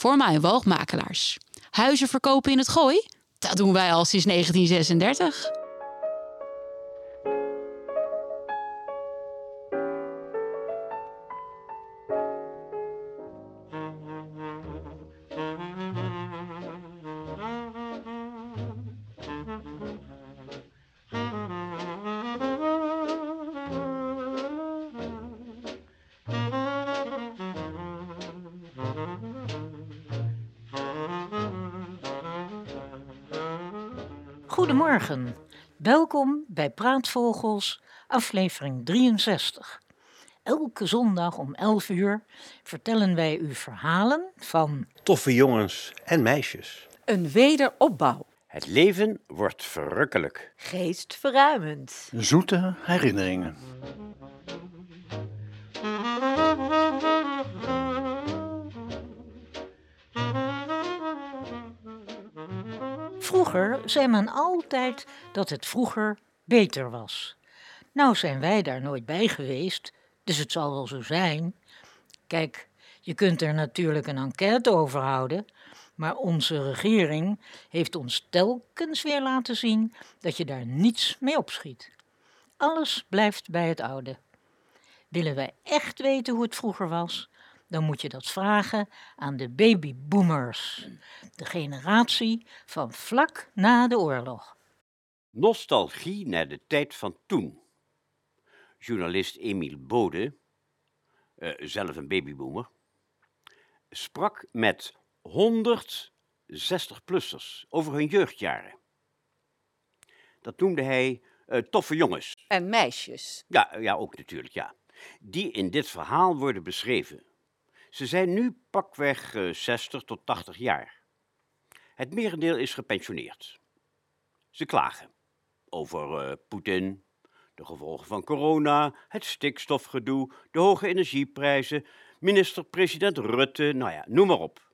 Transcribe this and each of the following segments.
voor en woogmakelaars. Huizen verkopen in het gooi? Dat doen wij al sinds 1936. Goedemorgen, welkom bij Praatvogels, aflevering 63. Elke zondag om 11 uur vertellen wij u verhalen van Toffe jongens en meisjes. Een wederopbouw. Het leven wordt verrukkelijk. Geestverruimend. Zoete herinneringen. Vroeger zei men altijd dat het vroeger beter was. Nou zijn wij daar nooit bij geweest, dus het zal wel zo zijn. Kijk, je kunt er natuurlijk een enquête over houden, maar onze regering heeft ons telkens weer laten zien dat je daar niets mee opschiet. Alles blijft bij het oude. Willen wij echt weten hoe het vroeger was, dan moet je dat vragen aan de babyboomers, de generatie van vlak na de oorlog. Nostalgie naar de tijd van toen. Journalist Emiel Bode, eh, zelf een babyboomer, sprak met 160-plussers over hun jeugdjaren. Dat noemde hij eh, toffe jongens. En meisjes. Ja, ja, ook natuurlijk, ja. Die in dit verhaal worden beschreven. Ze zijn nu pakweg eh, 60 tot 80 jaar. Het merendeel is gepensioneerd. Ze klagen over eh, Poetin, de gevolgen van corona, het stikstofgedoe, de hoge energieprijzen, minister-president Rutte, nou ja, noem maar op.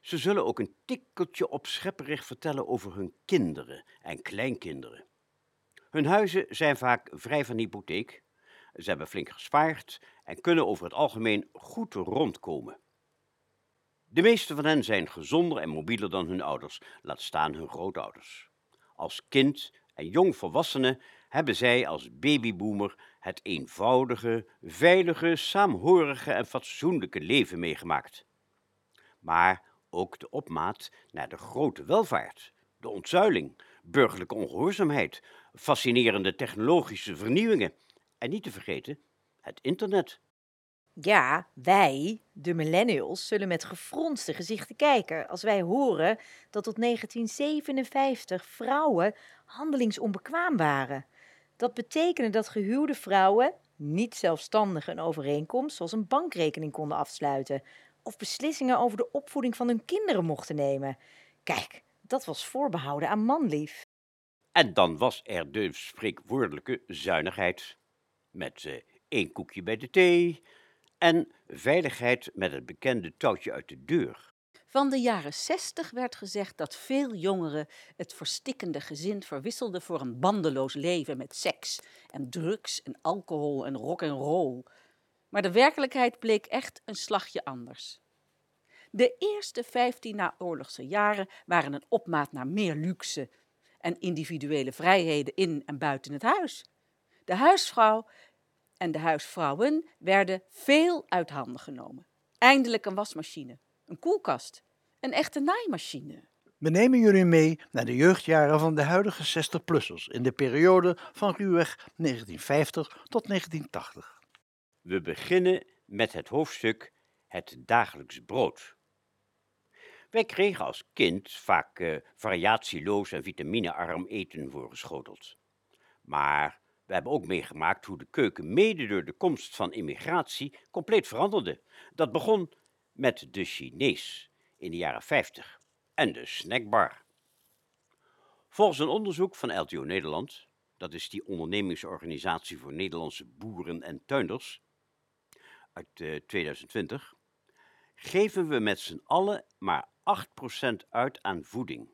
Ze zullen ook een tikkeltje opschepperig vertellen over hun kinderen en kleinkinderen. Hun huizen zijn vaak vrij van hypotheek. Ze hebben flink gespaard en kunnen over het algemeen goed rondkomen. De meeste van hen zijn gezonder en mobieler dan hun ouders, laat staan hun grootouders. Als kind en jong volwassene hebben zij als babyboomer het eenvoudige, veilige, saamhorige en fatsoenlijke leven meegemaakt. Maar ook de opmaat naar de grote welvaart, de ontzuiling, burgerlijke ongehoorzaamheid, fascinerende technologische vernieuwingen en niet te vergeten het internet. Ja, wij, de millennials, zullen met gefronste gezichten kijken als wij horen dat tot 1957 vrouwen handelingsonbekwaam waren. Dat betekende dat gehuwde vrouwen niet zelfstandig een overeenkomst zoals een bankrekening konden afsluiten of beslissingen over de opvoeding van hun kinderen mochten nemen. Kijk, dat was voorbehouden aan manlief. En dan was er de spreekwoordelijke zuinigheid. Met eh, één koekje bij de thee en veiligheid met het bekende touwtje uit de deur. Van de jaren 60 werd gezegd dat veel jongeren het verstikkende gezin verwisselden voor een bandeloos leven met seks en drugs en alcohol en rock en roll. Maar de werkelijkheid bleek echt een slagje anders. De eerste 15 naoorlogse jaren waren een opmaat naar meer luxe en individuele vrijheden in en buiten het huis. De huisvrouw en de huisvrouwen werden veel uit handen genomen. Eindelijk een wasmachine, een koelkast, een echte naaimachine. We nemen jullie mee naar de jeugdjaren van de huidige 60-plussers in de periode van ruwweg 1950 tot 1980. We beginnen met het hoofdstuk Het dagelijks brood. Wij kregen als kind vaak eh, variatieloos en vitaminearm eten voorgeschoteld. Maar we hebben ook meegemaakt hoe de keuken mede door de komst van immigratie compleet veranderde. Dat begon met de Chinees in de jaren 50 en de snackbar. Volgens een onderzoek van LTO Nederland, dat is die ondernemingsorganisatie voor Nederlandse boeren en tuinders, uit eh, 2020, geven we met z'n allen maar 8% uit aan voeding.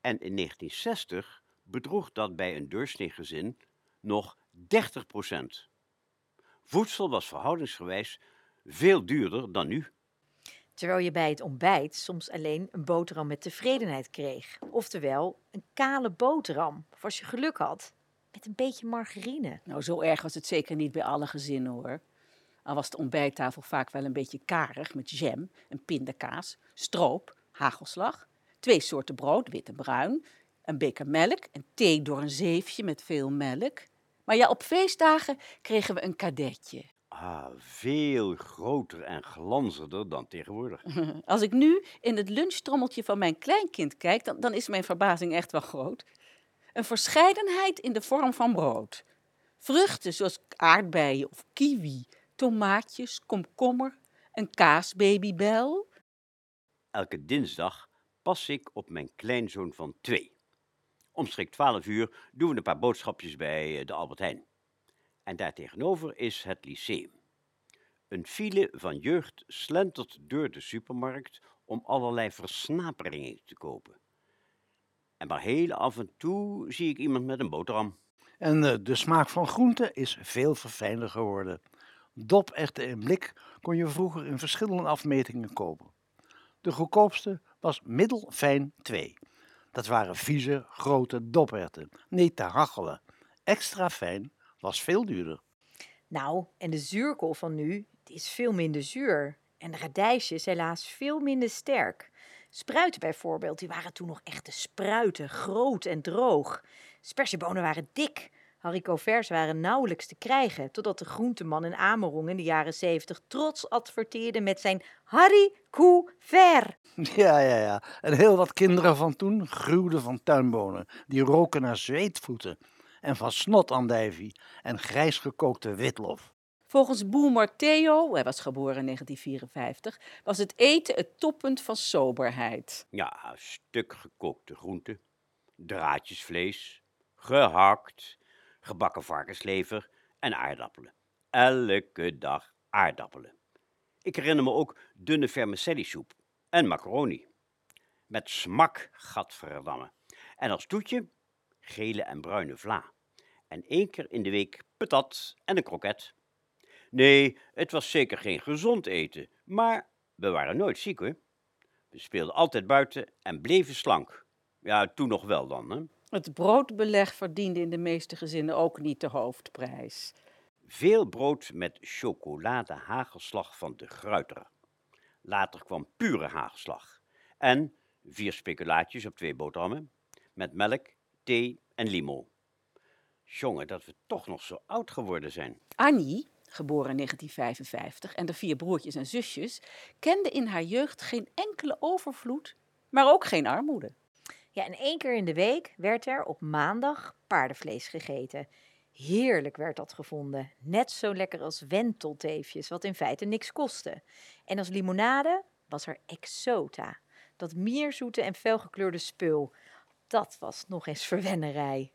En in 1960 bedroeg dat bij een doorsneegezin nog 30%. Voedsel was verhoudingsgewijs veel duurder dan nu. Terwijl je bij het ontbijt soms alleen een boterham met tevredenheid kreeg. Oftewel, een kale boterham, of als je geluk had, met een beetje margarine. Nou, zo erg was het zeker niet bij alle gezinnen hoor. Al was de ontbijttafel vaak wel een beetje karig met jam en pindakaas, stroop, hagelslag, twee soorten brood, wit en bruin, een beker melk en thee door een zeefje met veel melk. Maar ja, op feestdagen kregen we een kadetje. Ah, veel groter en glanzender dan tegenwoordig. Als ik nu in het lunchtrommeltje van mijn kleinkind kijk, dan, dan is mijn verbazing echt wel groot. Een verscheidenheid in de vorm van brood. Vruchten zoals aardbeien of kiwi, tomaatjes, komkommer, een kaasbabybel. Elke dinsdag pas ik op mijn kleinzoon van twee. Omstreeks 12 uur doen we een paar boodschapjes bij eh, de Albert Heijn. En daartegenover is het lyceum. Een file van jeugd slentert door de supermarkt om allerlei versnaperingen te kopen. En maar heel af en toe zie ik iemand met een boterham. En eh, de smaak van groenten is veel verfijnder geworden. Dopechten in blik kon je vroeger in verschillende afmetingen kopen. De goedkoopste was middelfijn 2. Dat waren vieze, grote doperwten, niet te hachelen. Extra fijn was veel duurder. Nou, en de zuurkool van nu is veel minder zuur. En de radijsjes helaas veel minder sterk. Spruiten bijvoorbeeld, die waren toen nog echte spruiten, groot en droog. Spersiebonen waren dik. Haricot vers waren nauwelijks te krijgen, totdat de groenteman in Amerong in de jaren zeventig trots adverteerde met zijn haricot ver. Ja, ja, ja. En heel wat kinderen van toen gruwden van tuinbonen. Die roken naar zweetvoeten en van snotandijvie en grijs gekookte witlof. Volgens boemer Theo, hij was geboren in 1954, was het eten het toppunt van soberheid. Ja, stuk gekookte groenten, draadjesvlees, gehakt, gebakken varkenslever en aardappelen. Elke dag aardappelen. Ik herinner me ook dunne vermicelli soep en macaroni. Met smak, gadverdamme. En als toetje gele en bruine vla. En één keer in de week patat en een kroket. Nee, het was zeker geen gezond eten, maar we waren nooit ziek hoor. We speelden altijd buiten en bleven slank. Ja, toen nog wel dan, hè. Het broodbeleg verdiende in de meeste gezinnen ook niet de hoofdprijs. Veel brood met chocolade hagelslag van de Gruiter. Later kwam pure hagelslag. En vier speculaatjes op twee boterhammen. Met melk, thee en limo. Jongen, dat we toch nog zo oud geworden zijn. Annie, geboren in 1955, en de vier broertjes en zusjes, kende in haar jeugd geen enkele overvloed, maar ook geen armoede. Ja, en één keer in de week werd er op maandag paardenvlees gegeten. Heerlijk werd dat gevonden. Net zo lekker als wentelteefjes, wat in feite niks kostte. En als limonade was er exota. Dat mierzoete en felgekleurde spul. Dat was nog eens verwennerij.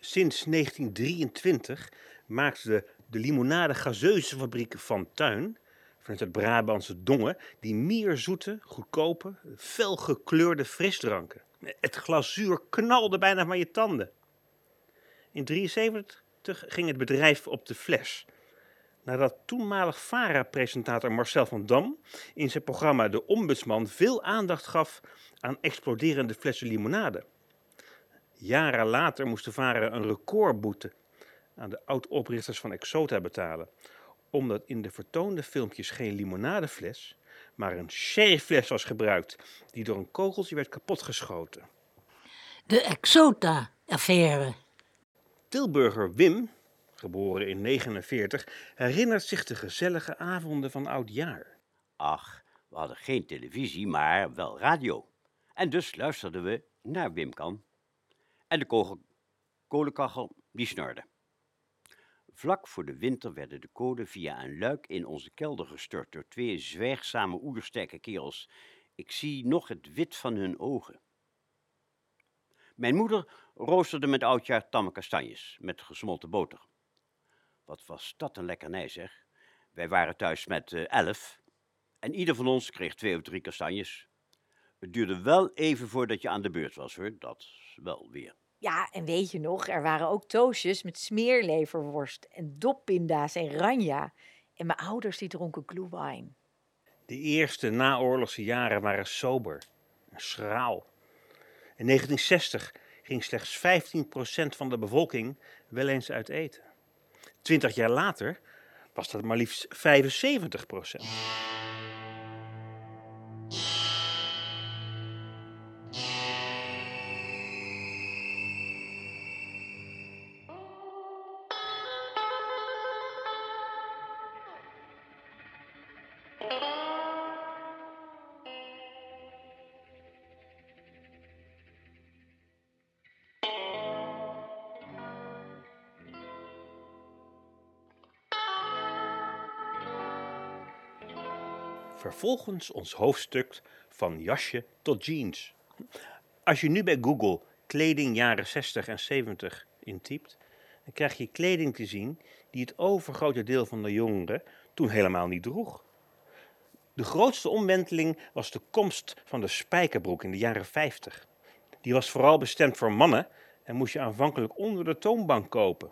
Sinds 1923 maakte de, de limonade gazeuzenfabriek Van Tuin vanuit het Brabantse Dongen die mierzoete, goedkope, felgekleurde frisdranken. Het glazuur knalde bijna van je tanden. In 1973 ging het bedrijf op de fles. Nadat toenmalig VARA-presentator Marcel van Dam in zijn programma De Ombudsman veel aandacht gaf aan exploderende flessen limonade. Jaren later moest de VARA een recordboete aan de oud-oprichters van Exota betalen. Omdat in de vertoonde filmpjes geen limonadefles, maar een sherryfles was gebruikt, die door een kogeltje werd kapotgeschoten. De Exota-affaire. Tilburger Wim, geboren in 49, herinnert zich de gezellige avonden van oudjaar. Ach, we hadden geen televisie, maar wel radio. En dus luisterden we naar Wim Kan. En de kogel- kolenkachel, die snorde. Vlak voor de winter werden de kolen via een luik in onze kelder gestort door twee zwijgzame oersterke kerels. Ik zie nog het wit van hun ogen. Mijn moeder roosterde met oudjaar tamme kastanjes met gesmolten boter. Wat was dat een lekkernij, zeg. Wij waren thuis met eh, elf en ieder van ons kreeg twee of drie kastanjes. Het duurde wel even voordat je aan de beurt was, hoor. Dat wel weer. Ja, en weet je nog, er waren ook toastjes met smeerleverworst en doppinda's en ranja. En mijn ouders die dronken glühwein. De eerste naoorlogse jaren waren sober en schraal. In 1960 ging slechts 15% van de bevolking wel eens uit eten. Twintig jaar later was dat maar liefst 75%. Vervolgens ons hoofdstuk van jasje tot jeans. Als je nu bij Google kleding jaren 60 en 70 intypt, dan krijg je kleding te zien die het overgrote deel van de jongeren toen helemaal niet droeg. De grootste omwenteling was de komst van de spijkerbroek in de jaren 50. Die was vooral bestemd voor mannen en moest je aanvankelijk onder de toonbank kopen.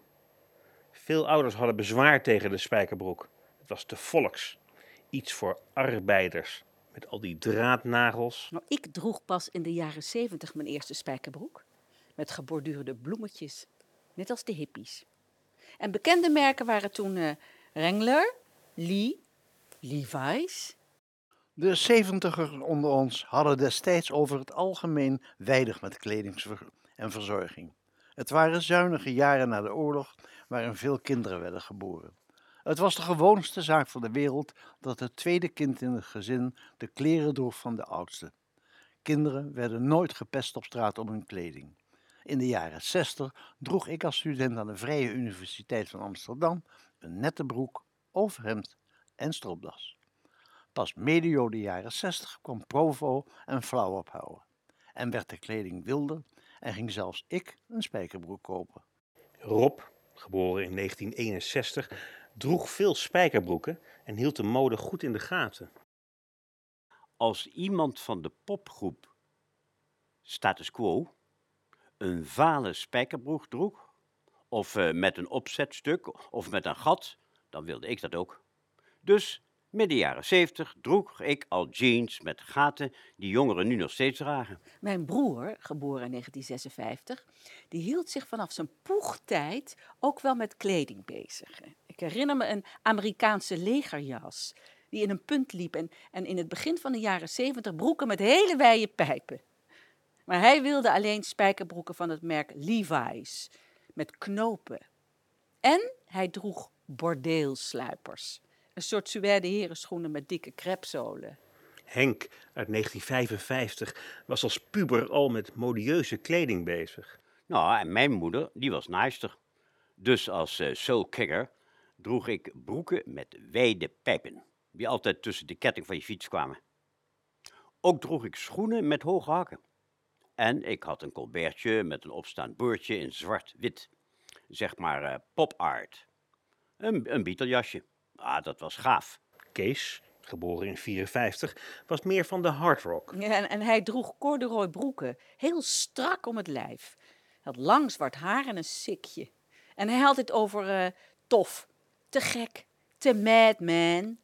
Veel ouders hadden bezwaar tegen de spijkerbroek. Het was te volks. Iets voor arbeiders. Met al die draadnagels. Nou, ik droeg pas in de jaren zeventig mijn eerste spijkerbroek. Met geborduurde bloemetjes. Net als de hippies. En bekende merken waren toen eh, Wrangler, Lee, Levi's. De zeventigers onder ons hadden destijds over het algemeen weinig met kleding en verzorging. Het waren zuinige jaren na de oorlog waarin veel kinderen werden geboren. Het was de gewoonste zaak van de wereld dat het tweede kind in het gezin de kleren droeg van de oudste. Kinderen werden nooit gepest op straat om hun kleding. In de jaren 60 droeg ik als student aan de Vrije Universiteit van Amsterdam een nette broek, overhemd en stropdas. Pas medio de jaren 60 kwam Provo en flauw ophouden. En werd de kleding wilder en ging zelfs ik een spijkerbroek kopen. Rob, geboren in 1961, droeg veel spijkerbroeken en hield de mode goed in de gaten. Als iemand van de popgroep Status Quo een vale spijkerbroek droeg, of eh, met een opzetstuk of met een gat, dan wilde ik dat ook. Dus midden jaren zeventig droeg ik al jeans met gaten die jongeren nu nog steeds dragen. Mijn broer, geboren in 1956, die hield zich vanaf zijn poegtijd ook wel met kleding bezig. Ik herinner me een Amerikaanse legerjas die in een punt liep en, en in het begin van de jaren zeventig broeken met hele wijde pijpen. Maar hij wilde alleen spijkerbroeken van het merk Levi's met knopen. En hij droeg bordeelsluipers. Een soort suède herenschoenen met dikke krepzolen. Henk uit 1955 was als puber al met modieuze kleding bezig. Nou, en mijn moeder, die was naaister. Dus als uh, soul kicker droeg ik broeken met wijde pijpen, die altijd tussen de ketting van je fiets kwamen. Ook droeg ik schoenen met hoge hakken. En ik had een colbertje met een opstaand boordje in zwart-wit. Zeg maar uh, pop art. Een, een Beatle-jasje. Ah, dat was gaaf. Kees, geboren in 54, was meer van de hard rock. Ja, en, hij droeg corduroy broeken, heel strak om het lijf. Hij had lang zwart haar en een sikje. En hij had het over uh, tof, te gek, te madman.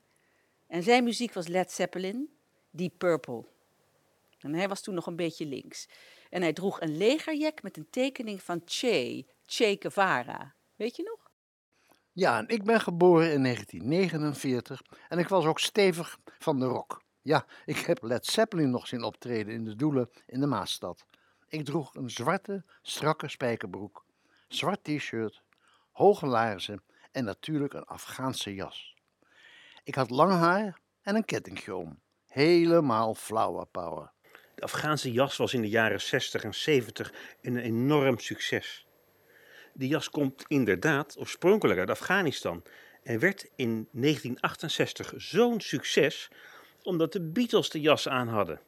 En zijn muziek was Led Zeppelin, Deep Purple. En hij was toen nog een beetje links. En hij droeg een legerjek met een tekening van Che, Che Guevara. Weet je nog? Ja, en ik ben geboren in 1949 en ik was ook stevig van de rock. Ja, ik heb Led Zeppelin nog zien optreden in de Doelen in de Maasstad. Ik droeg een zwarte, strakke spijkerbroek, zwart t-shirt, hoge laarzen en natuurlijk een Afghaanse jas. Ik had lang haar en een kettingje om. Helemaal flower power. De Afghaanse jas was in de jaren 60 en 70 een enorm succes. De jas komt inderdaad oorspronkelijk uit Afghanistan en werd in 1968 zo'n succes omdat de Beatles de jas aan hadden.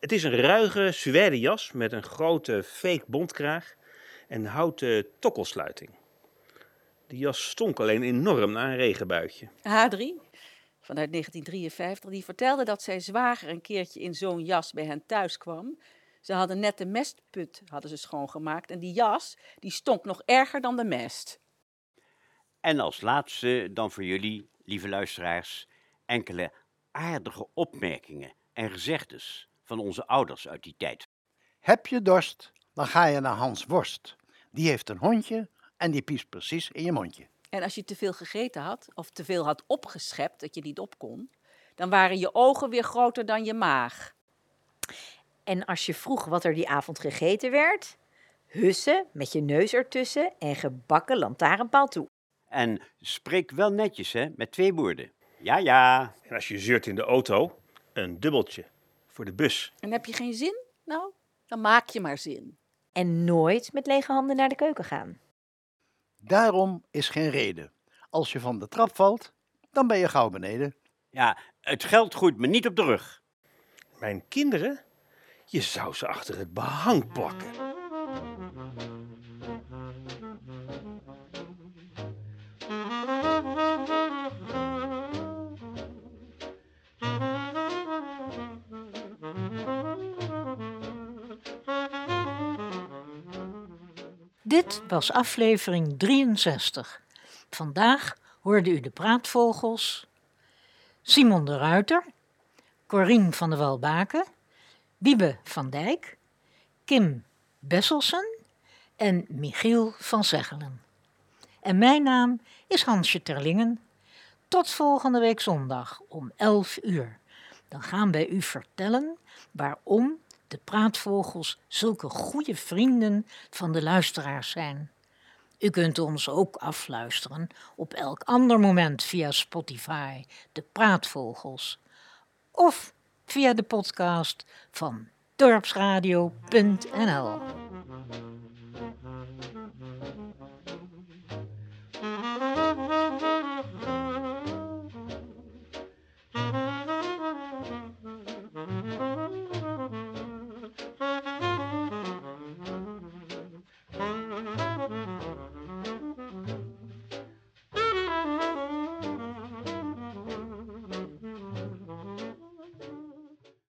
Het is een ruige suède jas met een grote fake bontkraag en houten tokkelsluiting. De jas stonk alleen enorm naar een regenbuitje. Hadri, vanuit 1953, die vertelde dat zijn zwager een keertje in zo'n jas bij hen thuis kwam. Ze hadden net de mestput hadden ze schoongemaakt en die jas die stonk nog erger dan de mest. En als laatste dan voor jullie, lieve luisteraars, enkele aardige opmerkingen en gezegdes van onze ouders uit die tijd. Heb je dorst, dan ga je naar Hans Worst. Die heeft een hondje en die piest precies in je mondje. En als je te veel gegeten had, of te veel had opgeschept, dat je niet op kon, dan waren je ogen weer groter dan je maag. En als je vroeg wat er die avond gegeten werd, hussen met je neus ertussen en gebakken lantaarnpaal toe. En spreek wel netjes, hè, met twee woorden. Ja, ja. En als je zeurt in de auto, een dubbeltje voor de bus. En heb je geen zin? Nou, dan maak je maar zin. En nooit met lege handen naar de keuken gaan. Daarom is geen reden. Als je van de trap valt, dan ben je gauw beneden. Ja, het geld groeit me niet op de rug. Mijn kinderen, je zou ze achter het behang plakken. Dit was aflevering 63. Vandaag hoorde u de praatvogels Simon de Ruiter, Corien van der Walbaken, Wiebe van Dijk, Kim Besselsen en Michiel van Zeggelen. En mijn naam is Hansje Terlingen. Tot volgende week zondag om 11 uur. Dan gaan wij u vertellen waarom de praatvogels zulke goede vrienden van de luisteraars zijn. U kunt ons ook afluisteren op elk ander moment via Spotify, de praatvogels. Of via de podcast van dorpsradio.nl.